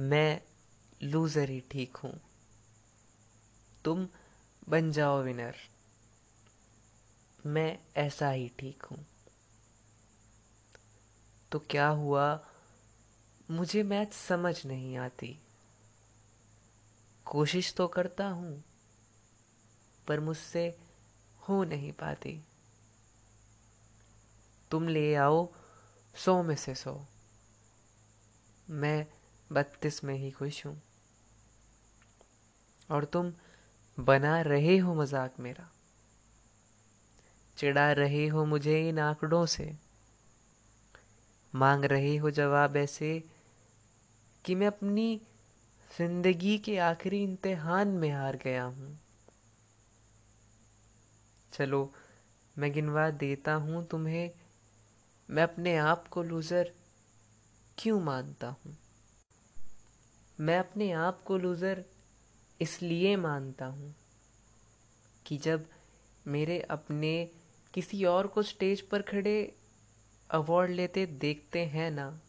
मैं लूज़र ही ठीक हूँ। तुम बन जाओ विनर मैं ऐसा ही ठीक हूँ। तो क्या हुआ? मुझे मैथ समझ नहीं आती। कोशिश तो करता हूँ, पर मुझसे हो नहीं पाती। तुम ले आओ, सौ में से सौ। मैं बत्तीस में ही खुश हूँ। और तुम बना रहे हो मज़ाक मेरा। चिढ़ा रहे हो मुझे इन आंकड़ों से। मांग रहे हो जवाब ऐसे कि मैं अपनी ज़िंदगी के आखिरी इम्तिहान में हार गया हूँ। चलो, मैं गिनवा देता हूँ तुम्हें। मैं अपने आप को लूज़र क्यों मानता हूँ? मैं अपने आप को लूज़र इसलिए मानता हूँ कि जब मेरे अपने किसी और को स्टेज पर खड़े अवार्ड लेते देखते हैं ना,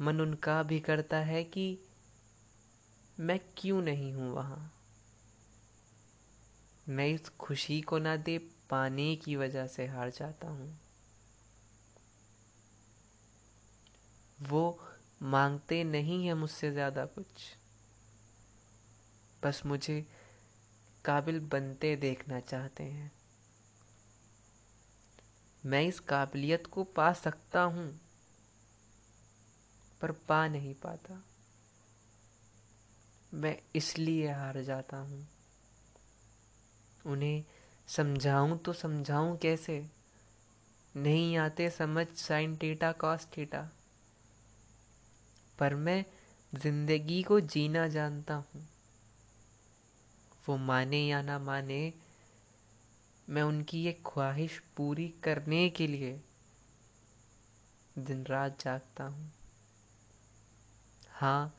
मन उनका भी करता है कि मैं क्यों नहीं हूँ वहाँ? मैं इस खुशी को ना दे पाने की वजह से हार जाता हूँ। वो मांगते नहीं है मुझसे ज़्यादा कुछ। बस मुझे काबिल बनते देखना चाहते हैं। मैं इस काबिलियत को पा सकता हूँ, पर पा नहीं पाता। मैं इसलिए हार जाता हूँ। उन्हें समझाऊं तो समझाऊं कैसे? नहीं आते समझ साइन टीटा कॉस टीटा पर मैं ज़िंदगी को जीना जानता हूँ। वो माने या ना माने, मैं उनकी ये ख्वाहिश पूरी करने के लिए दिन रात जागता हूँ। हाँ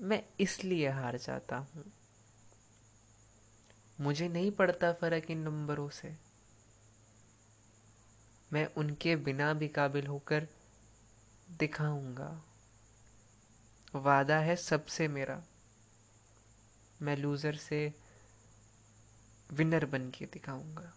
मैं इसलिए हार जाता हूँ। मुझे नहीं पड़ता फ़र्क इन नंबरों से। मैं उनके बिना भी काबिल होकर दिखाऊँगा। वादा है सबसे मेरा। मैं लूज़र से विनर बन के दिखाऊँगा।